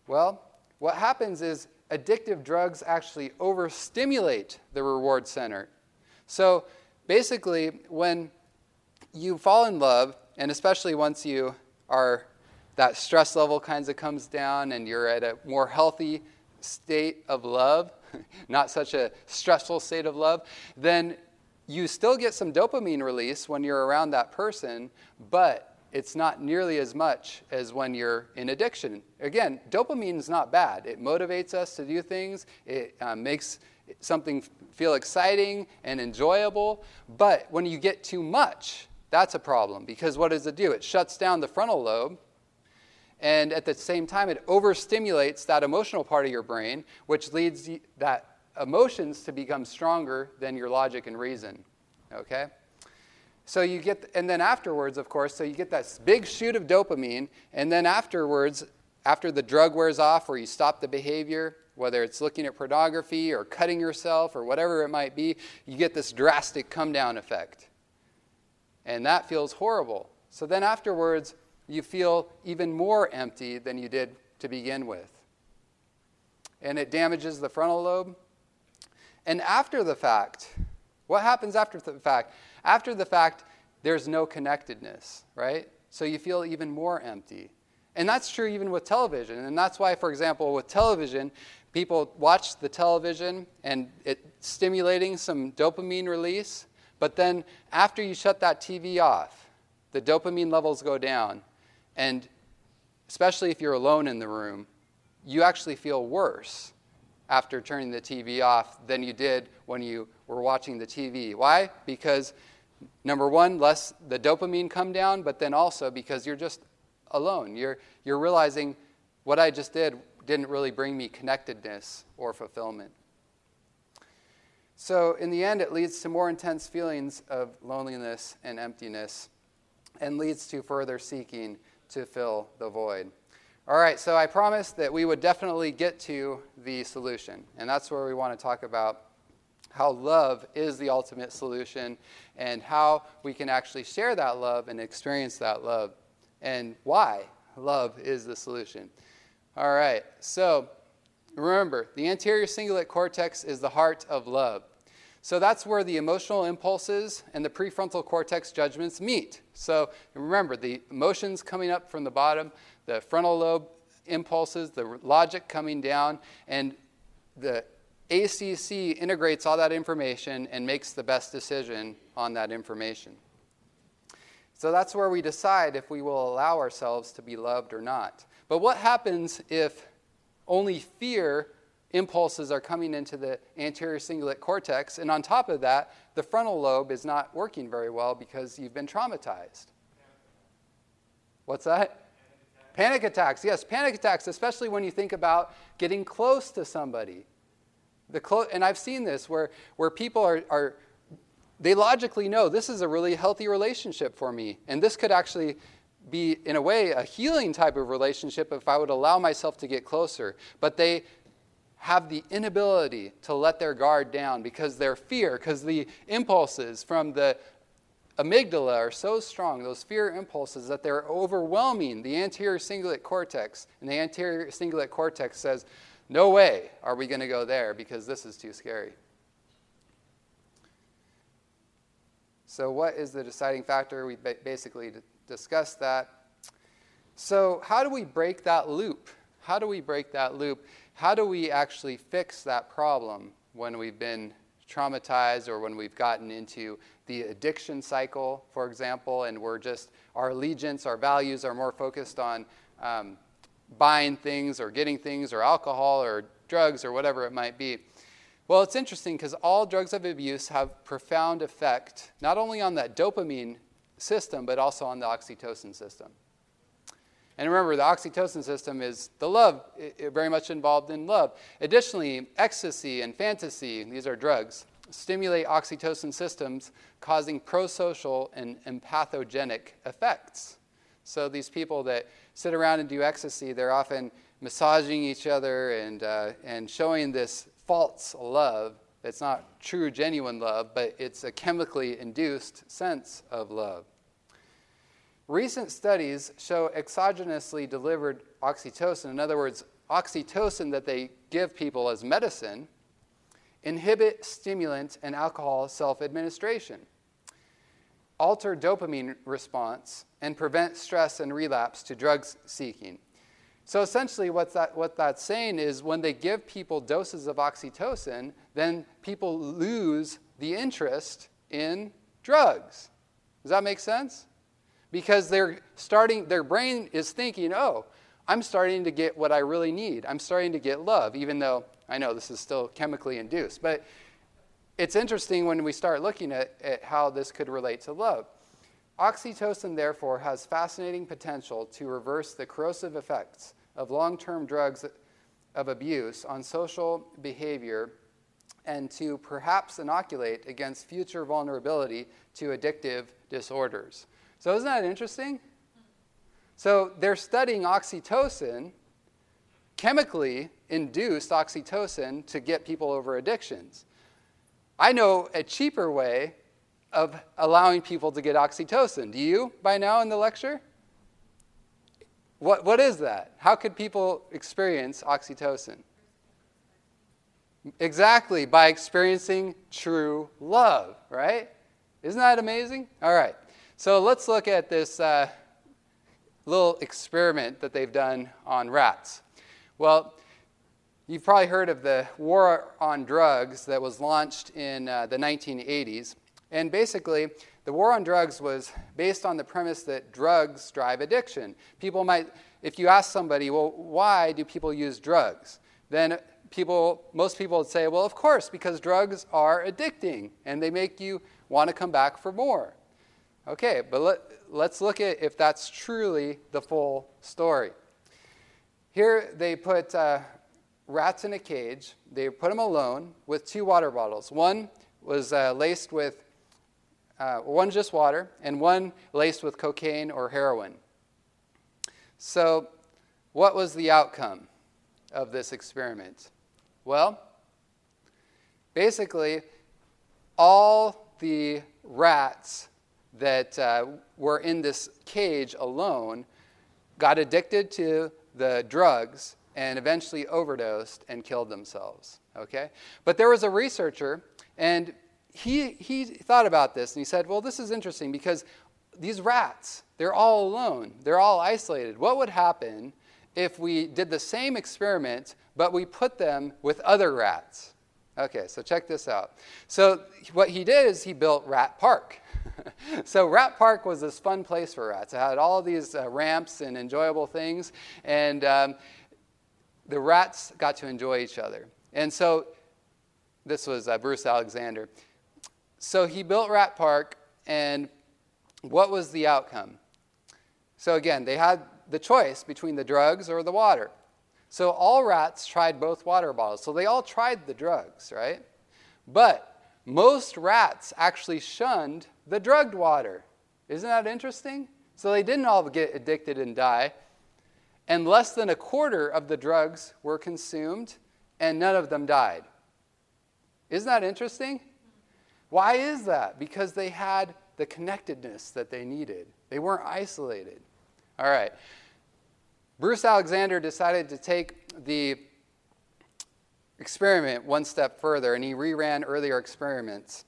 Well, what happens is addictive drugs actually overstimulate the reward center. So basically, when you fall in love, and especially once you are that stress level kinds of comes down and you're at a more healthy state of love, not such a stressful state of love, then you still get some dopamine release when you're around that person, but it's not nearly as much as when you're in addiction. Again, dopamine is not bad. It motivates us to do things, it uh, makes something feel exciting and enjoyable. But when you get too much, that's a problem because what does it do? It shuts down the frontal lobe, and at the same time, it overstimulates that emotional part of your brain, which leads that emotions to become stronger than your logic and reason. Okay? So you get, and then afterwards, of course, so you get that big shoot of dopamine, and then afterwards, after the drug wears off or you stop the behavior, whether it's looking at pornography or cutting yourself or whatever it might be, you get this drastic come down effect. And that feels horrible. So then afterwards, you feel even more empty than you did to begin with. And it damages the frontal lobe. And after the fact, what happens after the fact? After the fact, there's no connectedness, right? So you feel even more empty. And that's true even with television. And that's why, for example, with television, people watch the television and it's stimulating some dopamine release. But then after you shut that TV off, the dopamine levels go down and especially if you're alone in the room, you actually feel worse after turning the TV off than you did when you were watching the TV. Why? Because number one, less the dopamine come down, but then also because you're just alone. You're, you're realizing what I just did didn't really bring me connectedness or fulfillment. So, in the end, it leads to more intense feelings of loneliness and emptiness and leads to further seeking to fill the void. All right, so I promised that we would definitely get to the solution, and that's where we want to talk about how love is the ultimate solution and how we can actually share that love and experience that love and why love is the solution. All right, so remember, the anterior cingulate cortex is the heart of love. So that's where the emotional impulses and the prefrontal cortex judgments meet. So remember, the emotions coming up from the bottom, the frontal lobe impulses, the logic coming down, and the ACC integrates all that information and makes the best decision on that information. So that's where we decide if we will allow ourselves to be loved or not. But what happens if only fear impulses are coming into the anterior cingulate cortex. And on top of that, the frontal lobe is not working very well because you've been traumatized. What's that? Panic attacks. Yes, panic attacks, especially when you think about getting close to somebody. The clo- and I've seen this where, where people are, are, they logically know this is a really healthy relationship for me. And this could actually be, in a way, a healing type of relationship if I would allow myself to get closer. But they, have the inability to let their guard down because their fear, because the impulses from the amygdala are so strong, those fear impulses, that they're overwhelming the anterior cingulate cortex. And the anterior cingulate cortex says, No way are we going to go there because this is too scary. So, what is the deciding factor? We basically discussed that. So, how do we break that loop? How do we break that loop? How do we actually fix that problem when we've been traumatized or when we've gotten into the addiction cycle, for example, and we're just, our allegiance, our values are more focused on um, buying things or getting things or alcohol or drugs or whatever it might be. Well, it's interesting because all drugs of abuse have profound effect not only on that dopamine system but also on the oxytocin system. And remember, the oxytocin system is the love, very much involved in love. Additionally, ecstasy and fantasy, these are drugs, stimulate oxytocin systems, causing prosocial and empathogenic effects. So these people that sit around and do ecstasy, they're often massaging each other and, uh, and showing this false love. It's not true, genuine love, but it's a chemically induced sense of love. Recent studies show exogenously delivered oxytocin, in other words, oxytocin that they give people as medicine, inhibit stimulant and alcohol self administration, alter dopamine response, and prevent stress and relapse to drug seeking. So essentially, what, that, what that's saying is when they give people doses of oxytocin, then people lose the interest in drugs. Does that make sense? Because they're starting, their brain is thinking, oh, I'm starting to get what I really need. I'm starting to get love, even though I know this is still chemically induced. But it's interesting when we start looking at, at how this could relate to love. Oxytocin, therefore, has fascinating potential to reverse the corrosive effects of long term drugs of abuse on social behavior and to perhaps inoculate against future vulnerability to addictive disorders. So, isn't that interesting? So, they're studying oxytocin, chemically induced oxytocin, to get people over addictions. I know a cheaper way of allowing people to get oxytocin. Do you by now in the lecture? What, what is that? How could people experience oxytocin? Exactly, by experiencing true love, right? Isn't that amazing? All right, so let's look at this uh, little experiment that they've done on rats. Well, you've probably heard of the war on drugs that was launched in uh, the 1980s. And basically, the war on drugs was based on the premise that drugs drive addiction. People might, if you ask somebody, well, why do people use drugs? Then people, most people would say, well, of course, because drugs are addicting and they make you want to come back for more. Okay, but let, let's look at if that's truly the full story. Here they put uh, rats in a cage. They put them alone with two water bottles. One was uh, laced with uh, one just water, and one laced with cocaine or heroin. So, what was the outcome of this experiment? Well, basically, all the rats that uh, were in this cage alone got addicted to the drugs and eventually overdosed and killed themselves. Okay? But there was a researcher, and he, he thought about this and he said, Well, this is interesting because these rats, they're all alone, they're all isolated. What would happen if we did the same experiment, but we put them with other rats? Okay, so check this out. So, what he did is he built Rat Park. so, Rat Park was this fun place for rats. It had all these uh, ramps and enjoyable things, and um, the rats got to enjoy each other. And so, this was uh, Bruce Alexander. So he built Rat Park, and what was the outcome? So again, they had the choice between the drugs or the water. So all rats tried both water bottles. So they all tried the drugs, right? But most rats actually shunned the drugged water. Isn't that interesting? So they didn't all get addicted and die. And less than a quarter of the drugs were consumed, and none of them died. Isn't that interesting? Why is that? Because they had the connectedness that they needed, they weren't isolated. All right. Bruce Alexander decided to take the experiment one step further, and he reran earlier experiments.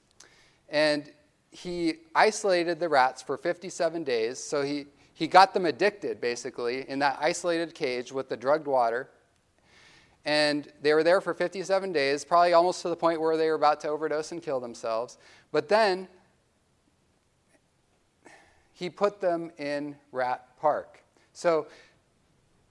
And he isolated the rats for 57 days. So he, he got them addicted, basically, in that isolated cage with the drugged water. And they were there for 57 days, probably almost to the point where they were about to overdose and kill themselves. But then he put them in Rat Park. So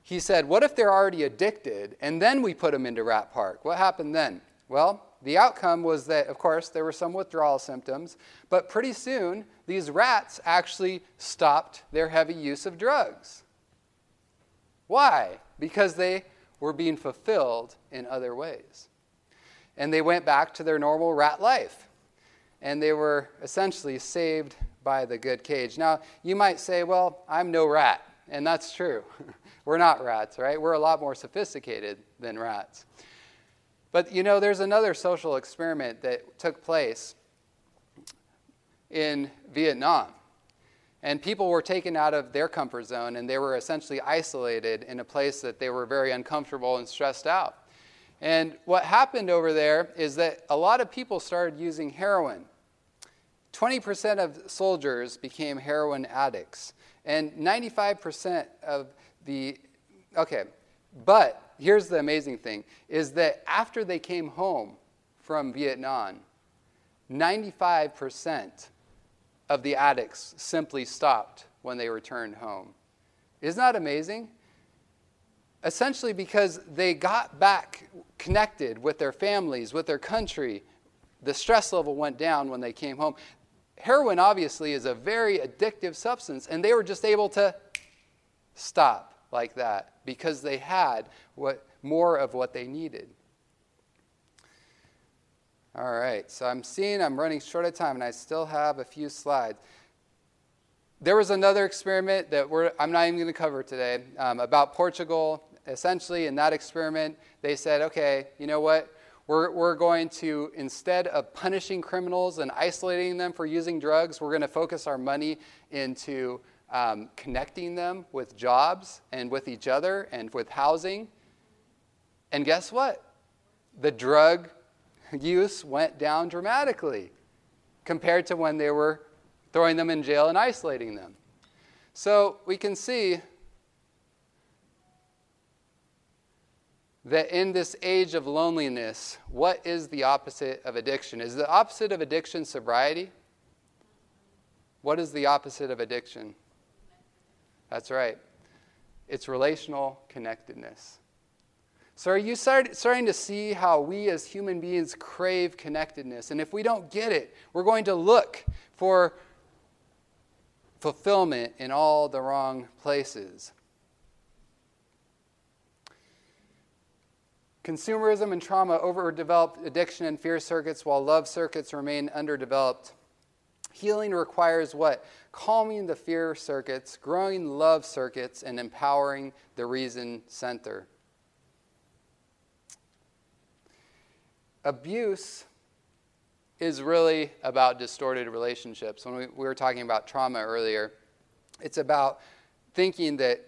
he said, What if they're already addicted and then we put them into Rat Park? What happened then? Well, the outcome was that, of course, there were some withdrawal symptoms, but pretty soon these rats actually stopped their heavy use of drugs. Why? Because they were being fulfilled in other ways. And they went back to their normal rat life. And they were essentially saved by the good cage. Now, you might say, well, I'm no rat. And that's true. We're not rats, right? We're a lot more sophisticated than rats. But you know, there's another social experiment that took place in Vietnam. And people were taken out of their comfort zone and they were essentially isolated in a place that they were very uncomfortable and stressed out. And what happened over there is that a lot of people started using heroin. 20% of soldiers became heroin addicts, and 95% of the. Okay, but here's the amazing thing is that after they came home from Vietnam, 95% of the addicts simply stopped when they returned home. Isn't that amazing? Essentially, because they got back connected with their families, with their country, the stress level went down when they came home heroin obviously is a very addictive substance, and they were just able to stop like that because they had what, more of what they needed. All right, so I'm seeing I'm running short of time, and I still have a few slides. There was another experiment that I'm not even going to cover today um, about Portugal. Essentially, in that experiment, they said, okay, you know what? We're, we're going to, instead of punishing criminals and isolating them for using drugs, we're going to focus our money into um, connecting them with jobs and with each other and with housing. And guess what? The drug use went down dramatically compared to when they were throwing them in jail and isolating them. So we can see that in this age of loneliness, what is the opposite of addiction? Is the opposite of addiction sobriety? What is the opposite of addiction? That's right. It's relational connectedness. So, are you start, starting to see how we as human beings crave connectedness? And if we don't get it, we're going to look for fulfillment in all the wrong places. Consumerism and trauma overdeveloped addiction and fear circuits while love circuits remain underdeveloped. Healing requires what? Calming the fear circuits, growing love circuits, and empowering the reason center. Abuse is really about distorted relationships. When we, we were talking about trauma earlier, it's about thinking that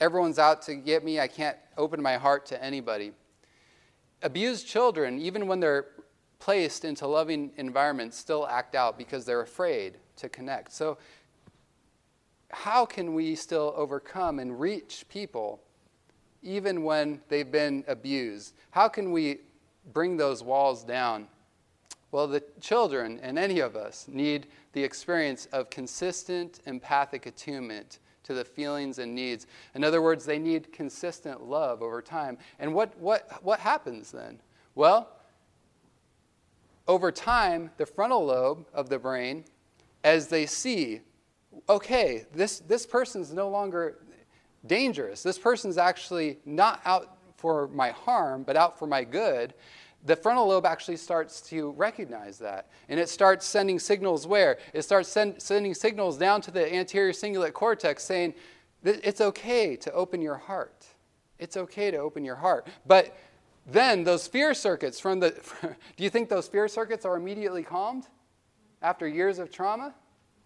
everyone's out to get me, I can't open my heart to anybody abused children, even when they're placed into loving environments, still act out because they're afraid to connect. So, how can we still overcome and reach people even when they've been abused? How can we bring those walls down? Well, the children and any of us need the experience of consistent empathic attunement to the feelings and needs. In other words, they need consistent love over time. And what, what, what happens then? Well, over time, the frontal lobe of the brain, as they see, okay, this, this person's no longer dangerous. This person's actually not out for my harm, but out for my good the frontal lobe actually starts to recognize that. And it starts sending signals where? It starts send, sending signals down to the anterior cingulate cortex saying, it's okay to open your heart. It's okay to open your heart. But then those fear circuits from the, do you think those fear circuits are immediately calmed after years of trauma?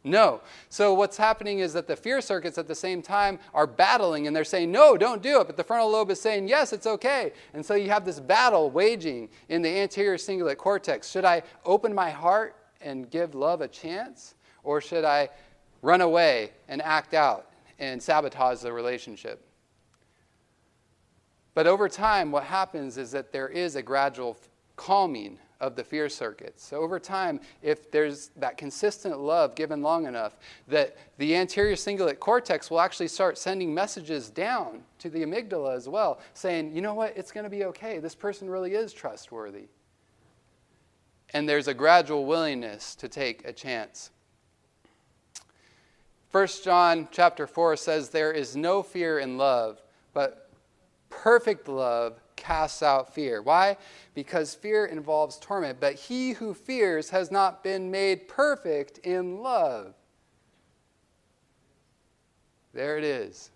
No. So what's happening is that the fear circuits at the same time are battling and they're saying, no, don't do it. But the frontal lobe is saying, yes, it's okay. And so you have this battle waging in the anterior cingulate cortex. Should I open my heart and give love a chance? Or should I run away and act out and sabotage the relationship? But over time, what happens is that there is a gradual calming of the fear circuits. So over time, if there's that consistent love given long enough, that the anterior cingulate cortex will actually start sending messages down to the amygdala as well, saying, you know what, it's going to be okay. This person really is trustworthy. And there's a gradual willingness to take a chance. 1 John chapter 4 says, There is no fear in love, but perfect love casts out fear. Why? Because fear involves torment. But he who fears has not been made perfect in love. There it is.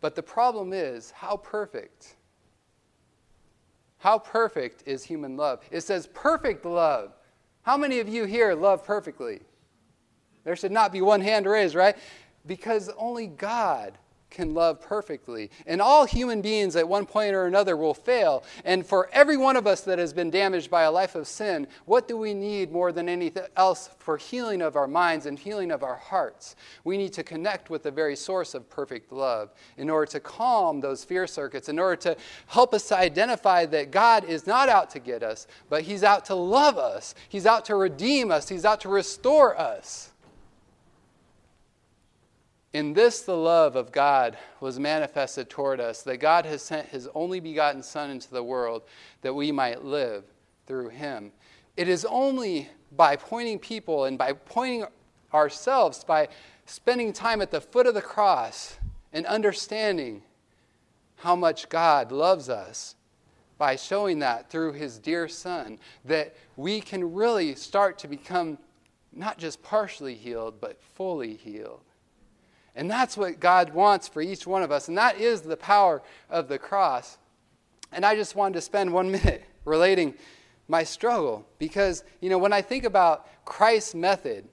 But the problem is, how perfect? How perfect is human love? It says perfect love. How many of you here love perfectly? There should not be one hand raised, right? Because only God can love perfectly. And all human beings at one point or another will fail. And for every one of us that has been damaged by a life of sin, what do we need more than anything else for healing of our minds and healing of our hearts? We need to connect with the very source of perfect love in order to calm those fear circuits, in order to help us to identify that God is not out to get us, but He's out to love us, He's out to redeem us, He's out to restore us. In this, the love of God was manifested toward us, that God has sent his only begotten Son into the world that we might live through him. It is only by pointing people and by pointing ourselves, by spending time at the foot of the cross and understanding how much God loves us, by showing that through his dear Son, that we can really start to become not just partially healed, but fully healed. And that's what God wants for each one of us. And that is the power of the cross. And I just wanted to spend one minute relating my struggle because, you know, when I think about Christ's method,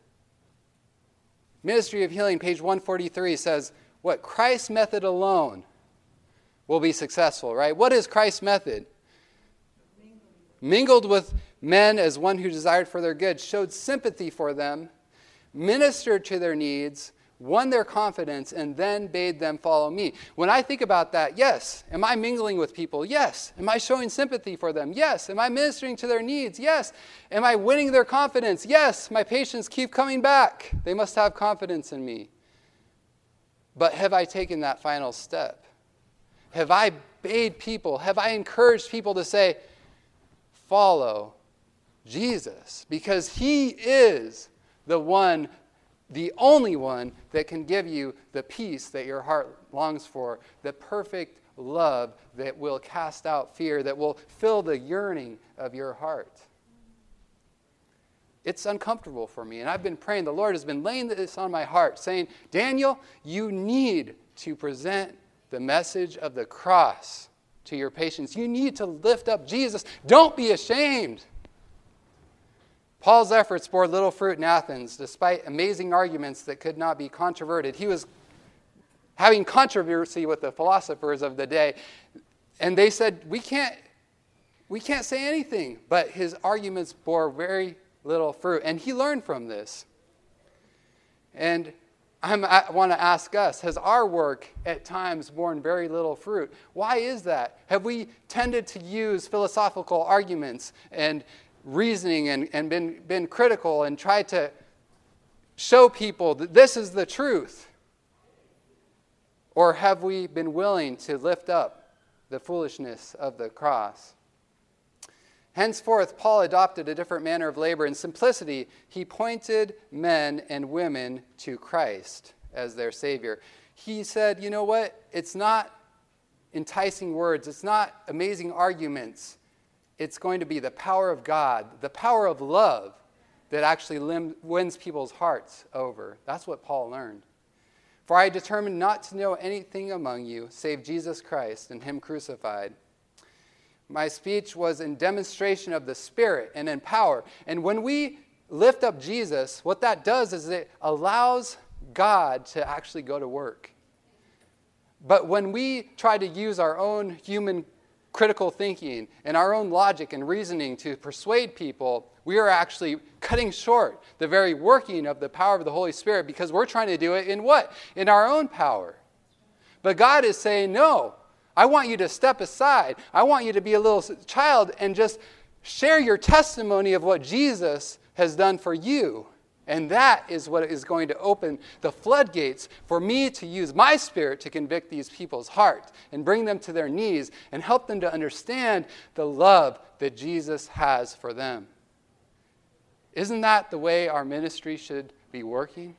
Ministry of Healing, page 143 says, what? Christ's method alone will be successful, right? What is Christ's method? Mingled with men as one who desired for their good, showed sympathy for them, ministered to their needs, won their confidence, and then bade them follow me. When I think about that, yes. Am I mingling with people? Yes. Am I showing sympathy for them? Yes. Am I ministering to their needs? Yes. Am I winning their confidence? Yes. My patients keep coming back. They must have confidence in me. But have I taken that final step? Have I bade people, have I encouraged people to say, follow Jesus? Because he is the one the only one that can give you the peace that your heart longs for, the perfect love that will cast out fear, that will fill the yearning of your heart. It's uncomfortable for me, and I've been praying. The Lord has been laying this on my heart, saying, Daniel, you need to present the message of the cross to your patients. You need to lift up Jesus. Don't be ashamed. Paul's efforts bore little fruit in Athens, despite amazing arguments that could not be controverted. He was having controversy with the philosophers of the day, and they said, We can't, we can't say anything. But his arguments bore very little fruit, and he learned from this. And I'm, i want to ask us Has our work at times borne very little fruit? Why is that? Have we tended to use philosophical arguments and reasoning and, and been, been critical and tried to show people that this is the truth? Or have we been willing to lift up the foolishness of the cross? Henceforth, Paul adopted a different manner of labor. In simplicity, he pointed men and women to Christ as their Savior. He said, you know what? It's not enticing words, it's not amazing arguments it's going to be the power of God, the power of love that actually lim- wins people's hearts over. That's what Paul learned. For I determined not to know anything among you save Jesus Christ and Him crucified. My speech was in demonstration of the Spirit and in power. And when we lift up Jesus, what that does is it allows God to actually go to work. But when we try to use our own human critical thinking and our own logic and reasoning to persuade people, we are actually cutting short the very working of the power of the Holy Spirit because we're trying to do it in what? In our own power. But God is saying, no, I want you to step aside. I want you to be a little child and just share your testimony of what Jesus has done for you. And that is what is going to open the floodgates for me to use my spirit to convict these people's heart and bring them to their knees and help them to understand the love that Jesus has for them. Isn't that the way our ministry should be working?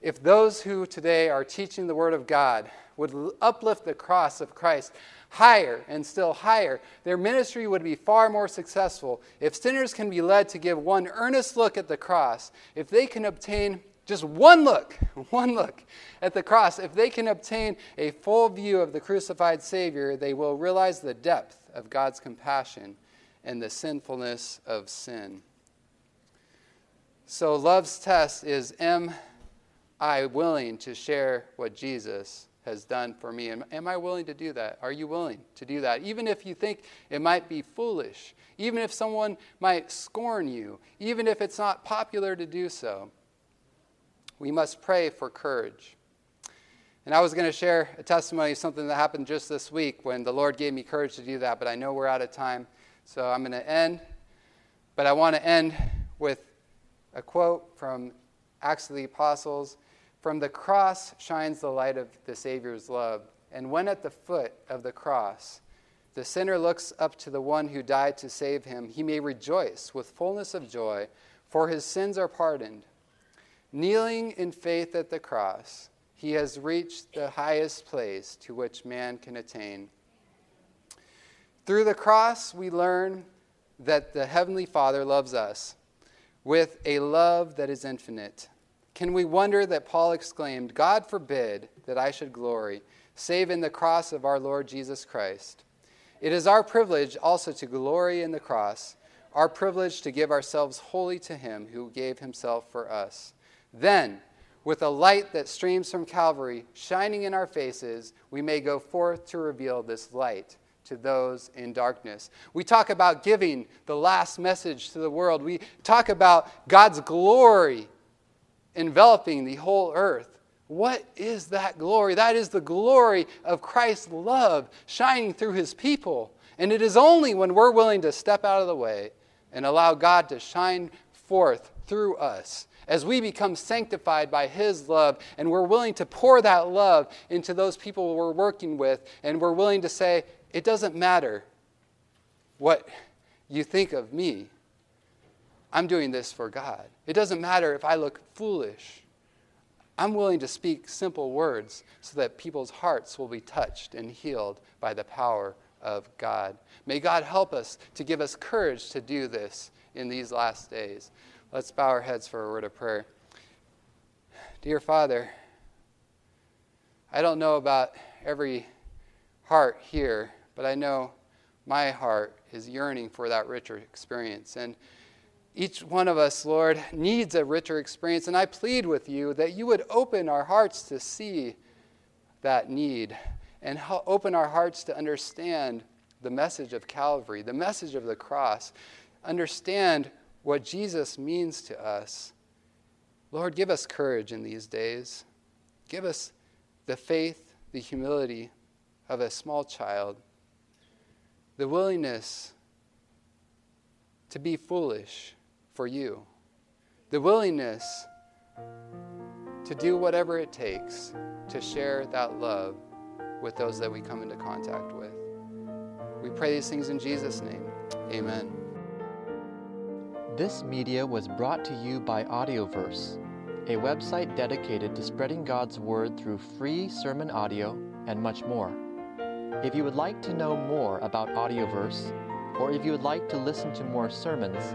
If those who today are teaching the Word of God would uplift the cross of Christ higher and still higher, their ministry would be far more successful. If sinners can be led to give one earnest look at the cross, if they can obtain just one look, one look at the cross, if they can obtain a full view of the crucified Savior, they will realize the depth of God's compassion and the sinfulness of sin. So, love's test is Am I willing to share what Jesus has done for me. Am, am I willing to do that? Are you willing to do that? Even if you think it might be foolish, even if someone might scorn you, even if it's not popular to do so, we must pray for courage. And I was going to share a testimony of something that happened just this week when the Lord gave me courage to do that, but I know we're out of time. So I'm going to end. But I want to end with a quote from Acts of the Apostles from the cross shines the light of the Savior's love. And when at the foot of the cross, the sinner looks up to the one who died to save him, he may rejoice with fullness of joy, for his sins are pardoned. Kneeling in faith at the cross, he has reached the highest place to which man can attain. Through the cross, we learn that the Heavenly Father loves us with a love that is infinite. Can we wonder that Paul exclaimed, God forbid that I should glory, save in the cross of our Lord Jesus Christ? It is our privilege also to glory in the cross, our privilege to give ourselves wholly to Him who gave Himself for us. Then, with a light that streams from Calvary shining in our faces, we may go forth to reveal this light to those in darkness. We talk about giving the last message to the world. We talk about God's glory enveloping the whole earth. What is that glory? That is the glory of Christ's love shining through his people. And it is only when we're willing to step out of the way and allow God to shine forth through us as we become sanctified by His love and we're willing to pour that love into those people we're working with and we're willing to say, it doesn't matter what you think of me. I'm doing this for God. It doesn't matter if I look foolish. I'm willing to speak simple words so that people's hearts will be touched and healed by the power of God. May God help us to give us courage to do this in these last days. Let's bow our heads for a word of prayer. Dear Father, I don't know about every heart here, but I know my heart is yearning for that richer experience. And each one of us, Lord, needs a richer experience. And I plead with you that you would open our hearts to see that need and open our hearts to understand the message of Calvary, the message of the cross, understand what Jesus means to us. Lord, give us courage in these days. Give us the faith, the humility of a small child, the willingness to be foolish for you. The willingness to do whatever it takes to share that love with those that we come into contact with. We pray these things in Jesus' name. Amen. This media was brought to you by Audioverse, a website dedicated to spreading God's Word through free sermon audio and much more. If you would like to know more about Audioverse, or if you would like to listen to more sermons,